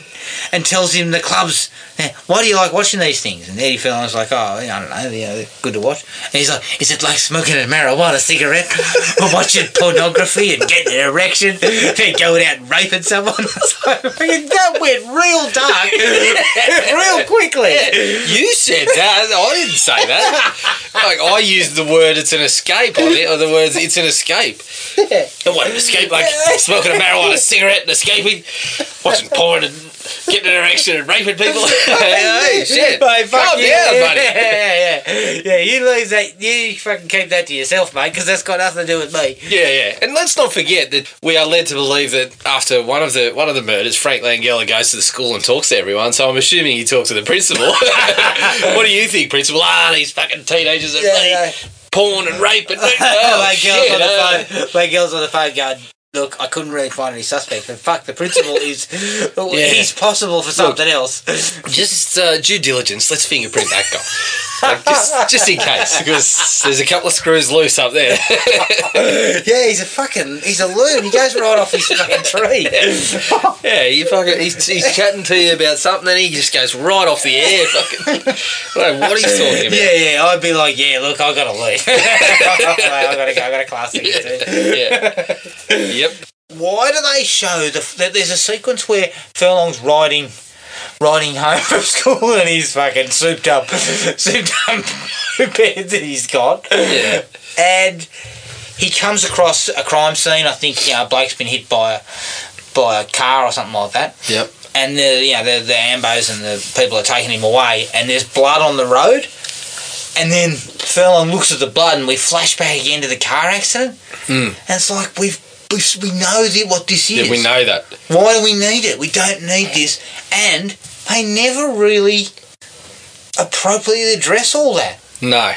and tells him the club's, "Eh, why do you like watching these things? And Eddie Furlong's like, oh, I don't know, you know, they're good to watch. And he's like, is it like smoking a marijuana cigarette or watching pornography and getting an erection and going out and raping someone? So, that went real dark real quickly. You said that. I didn't say that. Like I used the word "it's an escape" on it, or the words "it's an escape." And what an escape? Like smoking a marijuana cigarette and escaping, watching porn and getting an erection and raping people. hey, shit! Mate, fuck Calm you. down, buddy. Yeah, yeah, yeah. Yeah, you lose that. You fucking keep that to yourself, mate, because that's got nothing to do with me. Yeah, yeah, and let's not forget that we are led to believe that after one of the one of the murders, Frank Langella goes to the school and talks to everyone. So I'm assuming he talked to the principal. what do you think, principal? Ah, these fucking teenagers are Yeah, porn and rape and oh, my girl's shit, on the phone. My girl's on the phone going, look, I couldn't really find any suspects. In fact, the principal is he's possible for something else. Just uh, due diligence. Let's fingerprint that guy, like, just just in case, because there's a couple of screws loose up there. yeah, he's a fucking he's a loon. He goes right off his fucking tree. yeah, you fucking he's, he's chatting to you about something, and he just goes right off the air. Fucking, I don't know what he's talking about. Yeah, yeah, I'd be like, yeah, look, I gotta leave. I gotta go. I got a class yeah. Yep. Why do they show the that there's a sequence where Furlong's riding riding home from school and he's fucking souped up souped up bed that he's got. Yeah. And he comes across a crime scene, I think, you know, Blake's been hit by a by a car or something like that. Yep. And the you know, the the ambos and the people are taking him away and there's blood on the road. And then Furlong looks at the blood and we flash back again to the car accident. Mm. And it's like we've we, we know that what this is. Yeah, we know that. Why do we need it? We don't need this. And they never really appropriately address all that. No.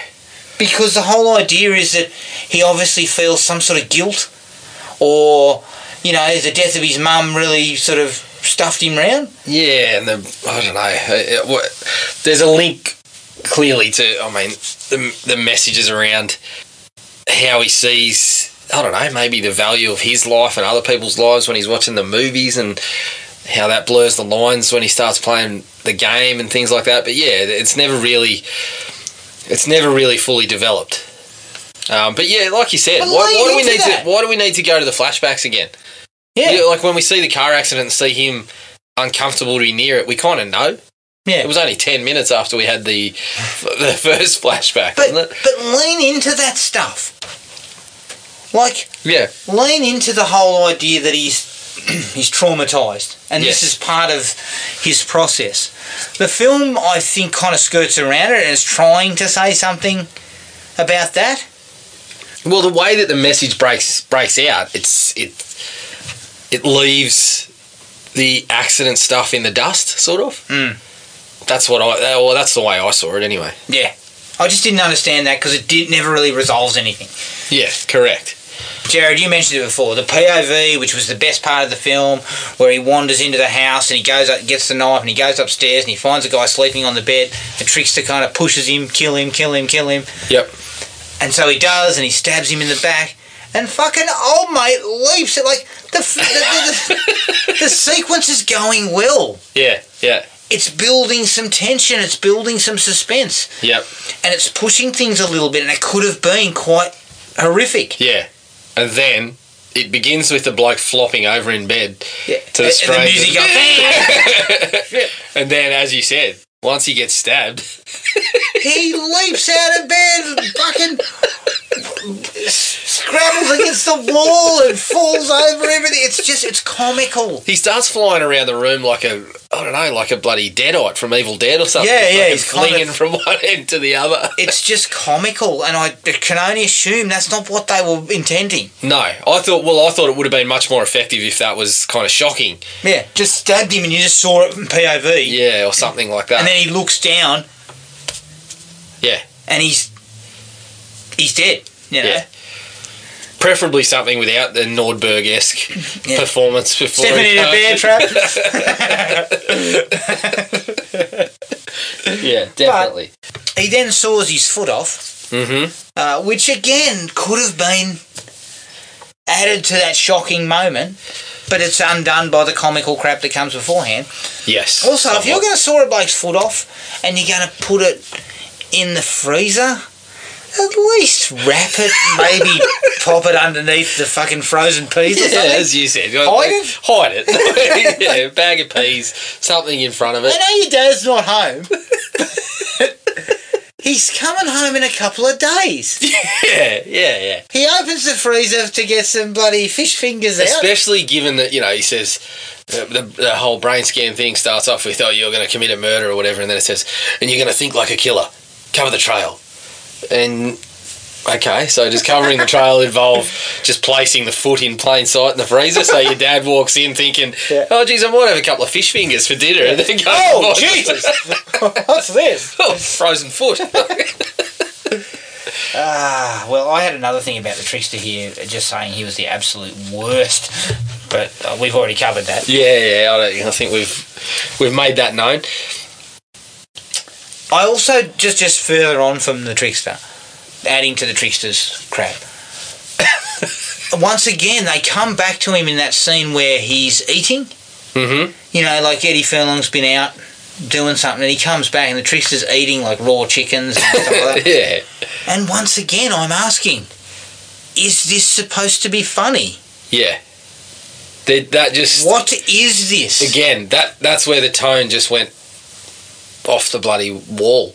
Because the whole idea is that he obviously feels some sort of guilt or, you know, is the death of his mum really sort of stuffed him round. Yeah, and the I don't know. uh, uh, There's a link clearly to. I mean, the the messages around how he sees. I don't know. Maybe the value of his life and other people's lives when he's watching the movies and how that blurs the lines when he starts playing the game and things like that. But yeah, it's never really. It's never really fully developed. Um, but yeah, like you said, why, why do we need that. to? Why do we need to go to the flashbacks again? Yeah. Like when we see the car accident and see him uncomfortable to be near it, we kind of know. Yeah. It was only 10 minutes after we had the the first flashback, But, wasn't it? but lean into that stuff. Like, Yeah. lean into the whole idea that he's he's traumatized and Yes. this is part of his process the film i think kind of skirts around it and is trying to say something about that Well, the way that the message breaks breaks out, it's it it leaves the accident stuff in the dust, sort of. Mm. That's what I. Well, that's the way I saw it, anyway. yeah i just didn't understand that because it did never really resolves anything Yeah, correct. Jared, you mentioned it before. The POV, which was the best part of the film, where he wanders into the house and he goes up, gets the knife and he goes upstairs and he finds a guy sleeping on the bed. The trickster kind of pushes him, kill him, kill him, kill him. Yep. And so he does, and he stabs him in the back. And fucking old mate leaps it like the the, the, the, the sequence is going well. Yeah. Yeah. It's building some tension. It's building some suspense, Yep. and it's pushing things a little bit. And it could have been quite horrific. Yeah. And then it begins with the bloke flopping over in bed Yeah. to the And the music goes. and then, as you said, once he gets stabbed, He leaps out of bed, and fucking scrambles against the wall and falls over everything. It's just, it's comical. he starts flying around the room like a, I don't know, like a bloody deadite from Evil Dead or something. Yeah, yeah, he's kind of- from one end to the other. It's just comical, and I can only assume that's not what they were intending. No, I thought. Well, I thought it would have been much more effective if that was kind of shocking. Yeah, just stabbed him and you just saw it from POV. Yeah, or something like that. And then he looks down yeah, and he's he's dead. You know? Yeah. Preferably something without the Nordberg esque Yeah. performance before. Stepping in a bear trap. yeah, definitely. he then saws his foot off, mm-hmm. uh, which again could have been added to that shocking moment, but it's undone by the comical crap that comes beforehand. Yes. Also, if you're going to saw a bloke's foot off and you're going to put it in the freezer, at least wrap it, maybe pop it underneath the fucking frozen peas or Yeah, something. as you said, Hide it? Hide it. yeah, bag of peas, something in front of it. I know your dad's not home. He's coming home in a couple of days. Yeah, yeah, yeah. He opens the freezer to get some bloody fish fingers out. Especially given that, you know, he says the, the, the whole brain scan thing starts off with, oh, you're going to commit a murder or whatever, and then it says, and you're going to think like a killer, cover the trail. And, okay, so does covering the trail involve just placing the foot in plain sight in the freezer so your dad walks in thinking, Yeah. oh, geez, I might have a couple of fish fingers for dinner, and then go, Oh, Jesus! What's this? Oh, frozen foot. Ah, well, I had another thing about the trickster here, just saying he was the absolute worst, but uh, we've already covered that. yeah, yeah, I, don't, I think we've we've made that known. I also just just further on from the trickster, adding to the trickster's crap. Once again, they come back to him in that scene where he's eating. Mm-hmm. You know, like Eddie Furlong's been out doing something, and he comes back, and the trickster's eating like raw chickens and stuff like that. Yeah. And once again, I'm asking, is this supposed to be funny? Yeah. That, that just What is this? again that that's where the tone just went off the bloody wall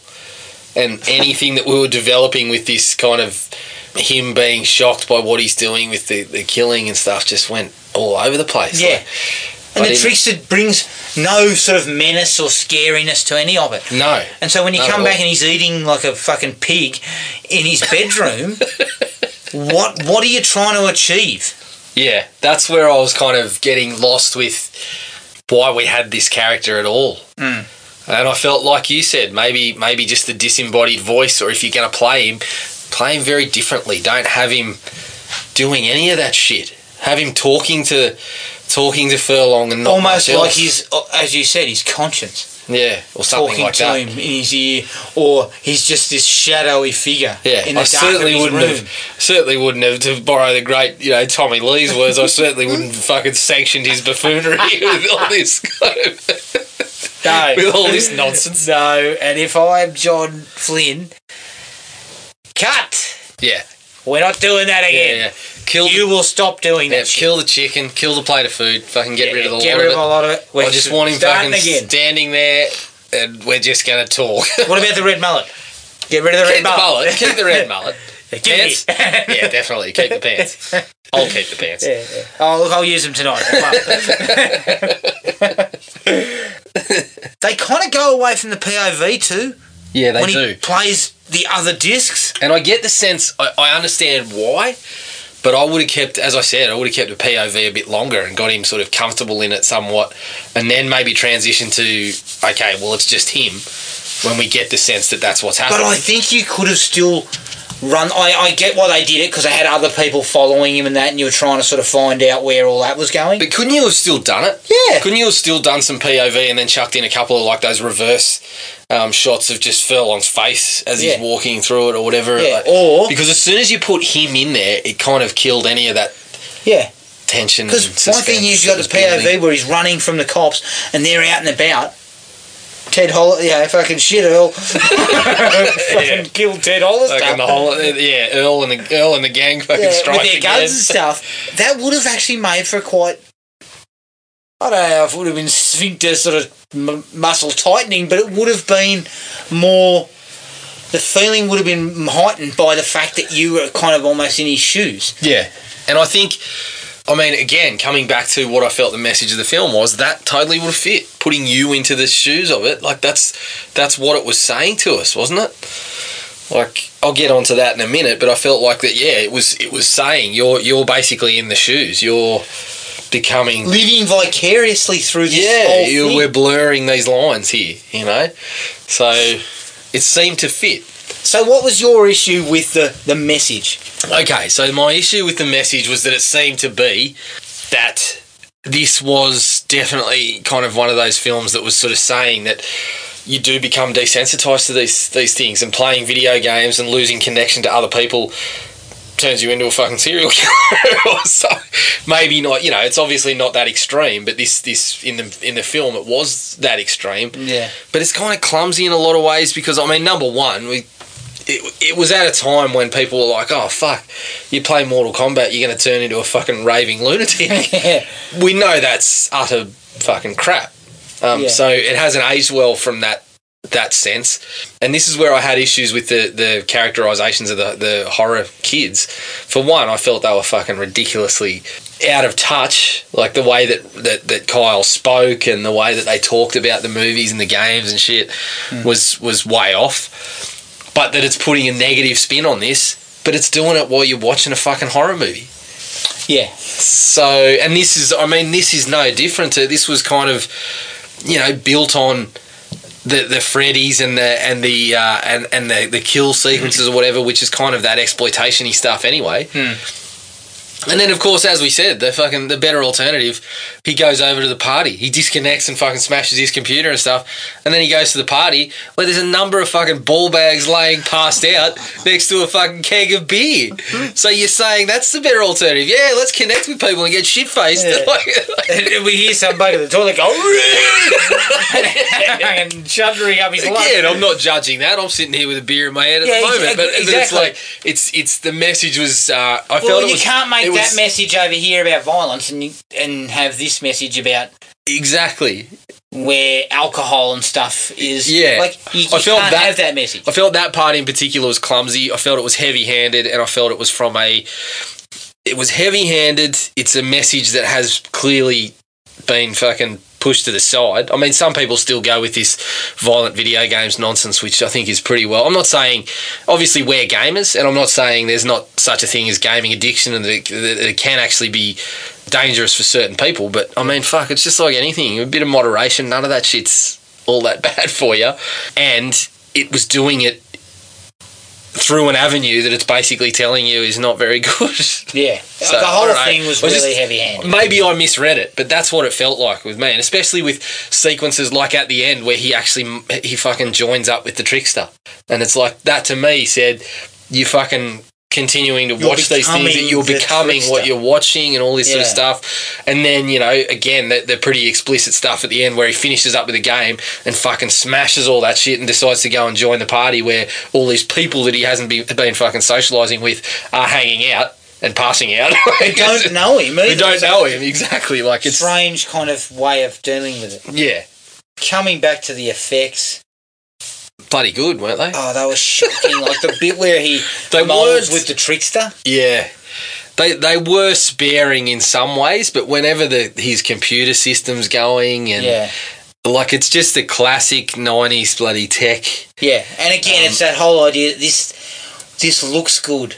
and anything that we were developing with this kind of him being shocked by what he's doing with the, the killing and stuff just went all over the place Yeah. Like, And the trickster brings no sort of menace or scariness to any of it. no And so when you come back and he's eating like a fucking pig in his bedroom, what what are you trying to achieve? yeah that's where i was kind of getting lost with why we had this character at all Mm. And i felt like you said maybe maybe just the disembodied voice or if you're going to play him play him very differently don't have him doing any of that shit have him talking to talking to furlong and not Almost like his, uh, as you said, his conscience yeah or something talking like to that him in his ear, or he's just this shadowy figure Yeah, in the I certainly of his wouldn't room. have. Certainly wouldn't have to borrow the great, you know, Tommy Lee's words. I certainly wouldn't have fucking sanctioned his buffoonery with all this, kind of, No. with all this nonsense. No, and if I'm John Flynn, cut. Yeah, We're not doing that again. yeah. Kill, You will stop doing yeah, that shit. kill the chicken, kill the plate of food, fucking get rid of the Get rid of of a lot of it. We're I just want him fucking again. standing there, and we're just gonna talk. What about the red mullet? Get rid of the red keep the mullet. mullet. Keep the red mullet. Pants? yeah, definitely. Keep the pants. I'll keep the pants. Yeah, yeah. Oh, look, I'll use them tonight. they kind of go away from the POV too Yeah, they when do. he plays the other discs. And I get the sense, I, I understand why, but I would have kept, as I said, I would have kept the POV a bit longer and got him sort of comfortable in it somewhat, and then maybe transition to, okay, well, it's just him when we get the sense that that's what's happening. But I think you could have still run. I, I get why they did it because they had other people following him and that, and you were trying to sort of find out where all that was going. But couldn't you have still done it? Yeah. Couldn't you have still done some POV and then chucked in a couple of like those reverse um, shots of just Furlong's face as Yeah. he's walking through it or whatever? Yeah, Like- or- because as soon as you put him in there, it kind of killed any of that yeah. tension. Because one thing is you got the building. POV where he's running from the cops and they're out and about. Ted Holler, yeah, fucking shit, Earl. fucking killed Ted stuff. in the whole, yeah, Earl and the Earl and the gang fucking yeah, strike with their again. guns and stuff. That would have actually made for quite. I don't know if it would have been sphincter sort of m- muscle tightening, but it would have been more. The feeling would have been heightened by the fact that you were kind of almost in his shoes. Yeah, and I think, I mean, again, coming back to what I felt the message of the film was, that totally would have fit. Putting you into the shoes of it, like that's that's what it was saying to us, wasn't it? Like I'll get onto that in a minute, but I felt like that. Yeah, it was it was saying you're you're basically in the shoes. You're becoming. Living vicariously through this Yeah, we're blurring these lines here. You know, so it seemed to fit. So, what was your issue with the, the message? Okay, so my issue with the message was that it seemed to be that this was definitely kind of one of those films that was sort of saying that you do become desensitized to these these things and playing video games and losing connection to other people turns you into a fucking serial killer so maybe not you know it's obviously not that extreme but this this in the in the film it was that extreme Yeah. but it's kind of clumsy in a lot of ways because I mean, number one, we it, it was at a time when people were like, "Oh fuck, you play Mortal Kombat, you're going to turn into a fucking raving lunatic." we know that's utter fucking crap. Um, Yeah. So it hasn't aged well from that that sense, and this is where I had issues with the the characterizations of the the horror kids. For one, I felt they were fucking ridiculously out of touch, like the way that, that, that Kyle spoke and the way that they talked about the movies and the games and shit was was way off. But that it's putting a negative spin on this, but it's doing it while you're watching a fucking horror movie. Yeah. So, and this is, I mean, this is no different to this was kind of, you know, built on the the Freddy's and the and the uh, and and the the kill sequences or whatever, which is kind of that exploitationy stuff anyway. And then, of course, as we said, the fucking the better alternative, he goes over to the party. He disconnects and fucking smashes his computer and stuff. And then he goes to the party where there's a number of fucking ball bags laying passed out next to a fucking keg of beer. So you're saying that's the better alternative? Yeah, let's connect with people and get shit faced. Yeah. And we hear somebody at the toilet go, and shuddering up his lungs. Again, I'm not judging that. I'm sitting here with a beer in my hand at Yeah, the moment, ex- but, but it's exactly. like it's it's the message was. Uh, I Well, felt it you was. can't make it that was- message over here about violence and you, and have this message about exactly. where alcohol and stuff is. Yeah. like you, you I felt can't that- have that message. I felt that part in particular was clumsy. I felt it was heavy-handed, and I felt it was from a. It was heavy-handed. It's a message that has clearly been fucking pushed to the side. I mean, some people still go with this violent video games nonsense, which I think is pretty well. I'm not saying, obviously, we're gamers, and I'm not saying there's not such a thing as gaming addiction, and that it, it can actually be dangerous for certain people. But I mean, fuck, it's just like anything. A bit of moderation. None of that shit's all that bad for you. And it was doing it through an avenue that it's basically telling you is not very good. yeah, So, the whole thing was just- really heavy-handed. Maybe I misread it, but that's what it felt like with me, and especially with sequences like at the end where he actually he fucking joins up with the trickster, and it's like that to me said you fucking continuing to You're watch these things that you're becoming what you're watching and all this sort of stuff and then you know again the, the pretty explicit stuff at the end where he finishes up with the game and fucking smashes all that shit and decides to go and join the party where all these people that he hasn't been, been fucking socializing with are hanging out and passing out They don't know him. either. don't know him exactly. Like a it's Strange kind of way of dealing with it. yeah, Coming back to the effects, bloody good, weren't they? Oh, they were shocking. like the bit where he They molds weren't- with the trickster. Yeah. They, they were sparing in some ways, but whenever the his computer system's going and Yeah. like it's just the classic '90s bloody tech. Yeah, and again, it's that whole idea. that This this looks good,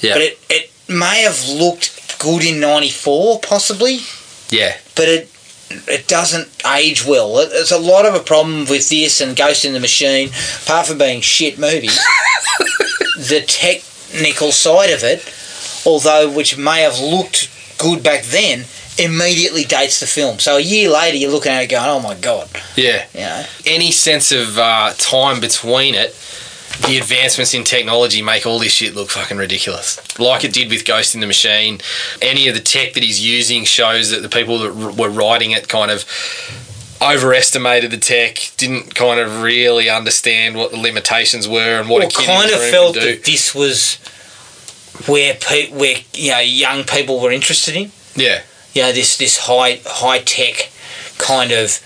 Yeah, but it it may have looked good in '94, possibly, yeah, but it it doesn't age well. It- There's a lot of a problem with this and Ghost in the Machine, apart from being shit movies. the technical side of it, although which may have looked good back then, immediately dates the film. So a year later, you're looking at it going, "Oh my god," yeah. you know. Any sense of uh, time between it, the advancements in technology make all this shit look fucking ridiculous. Like it did with Ghost in the Machine. Any of the tech that he's using shows that the people that r- were writing it kind of overestimated the tech, didn't kind of really understand what the limitations were and what Well, a kid kind in of felt that this was where pe- where you know young people were interested in. Yeah, You know this this high high tech kind of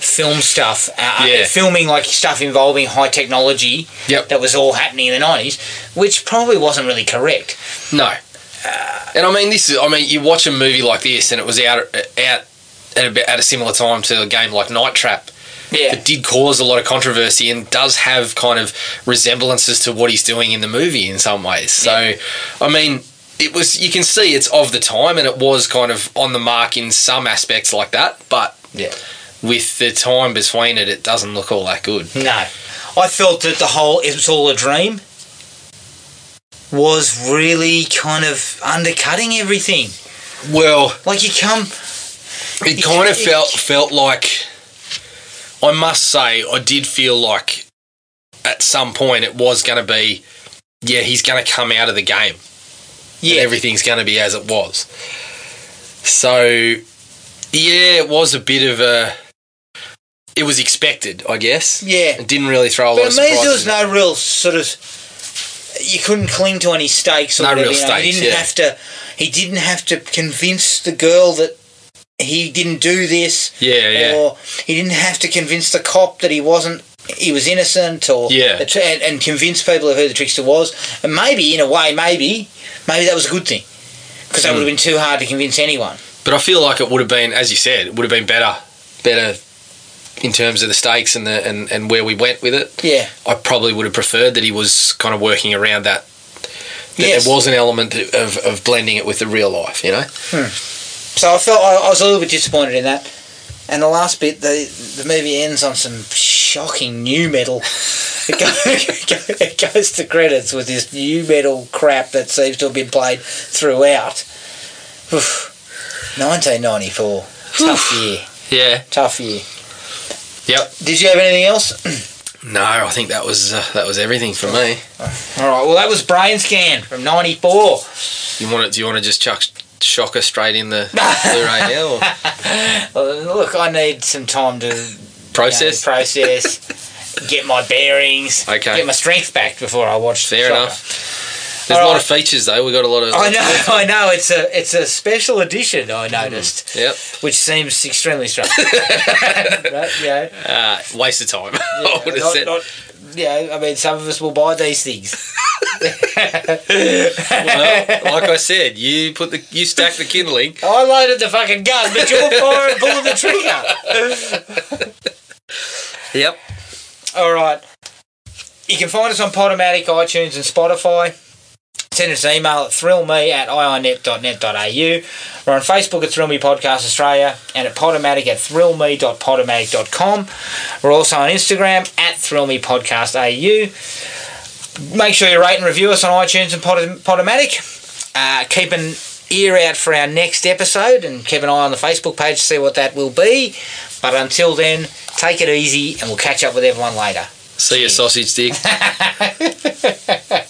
film stuff. Uh, uh, Yeah. filming like stuff involving high technology. Yep. That was all happening in the nineties, which probably wasn't really correct. No. Uh, and I mean, this is. I mean, you watch a movie like this, and it was out uh, out at a, at a similar time to a game like Night Trap. Yeah. It did cause a lot of controversy and does have kind of resemblances to what he's doing in the movie in some ways. So, I mean, it was. You can see it's of the time, and it was kind of on the mark in some aspects like that. But Yeah. With the time between it, it doesn't look all that good. No, I felt that the whole "it was all a dream" was really kind of undercutting everything. Well, Like you come, it kind of felt felt like I must say I did feel like at some point it was going to be yeah he's going to come out of the game and yeah, everything's going to be as it was so yeah it was a bit of a it was expected I guess yeah. it didn't really throw a lot But of it means there was no real sort of. You couldn't cling to any stakes or No whatever. real you know. He didn't yeah. have to. He didn't have to convince the girl that he didn't do this, yeah yeah or he didn't have to convince the cop that he wasn't. He was innocent, or Yeah. and, and convince people of who the trickster was. And maybe, in a way, maybe, maybe that was a good thing because that Hmm. would have been too hard to convince anyone. But I feel like it would have been, as you said, it would have been better, better in terms of the stakes and the and, and where we went with it. Yeah, I probably would have preferred that he was kind of working around that. That Yes. there was an element of, of blending it with the real life, you know. Hmm. So I felt I, I was a little bit disappointed in that. And the last bit, the the movie ends on some shocking new metal. It, go, it goes to credits with this new metal crap that seems to have been played throughout. Oof. 1994, tough year, Yeah. tough year. Yep. Did you have anything else? No, I think that was uh, that was everything for me. All right. Well, that was Brain Scan from '94. You want it? Do you want to just chuck Shocker straight in the Blu-ray now? Uh, Look, I need some time to you know, process? process, get my bearings, Okay. get my strength back before I watch. Fair Shocker. enough. There's a lot right. of features though. We've got a lot of. I know, I know. It's a it's a special edition. I noticed, Yep. which seems extremely strange. Yeah. Uh, waste of time. I would have not, said. not, yeah. I mean, some of us will buy these things. well, like I said, you put the you stack the kindling. I loaded the fucking gun, but you're firing pulling the trigger. Yep. All right. You can find us on Podomatic, iTunes, and Spotify. Send us an email at thrillme at iinet.net.au. We're on Facebook at Thrill Me Podcast Australia and at Podomatic at thrillme.podomatic.com. We're also on Instagram at Thrill Me Podcast AU. Make sure you rate and review us on iTunes and Pod- Podomatic. Uh, keep an ear out for our next episode and keep an eye on the Facebook page to see what that will be. But until then, take it easy and we'll catch up with everyone later. See you, sausage stick.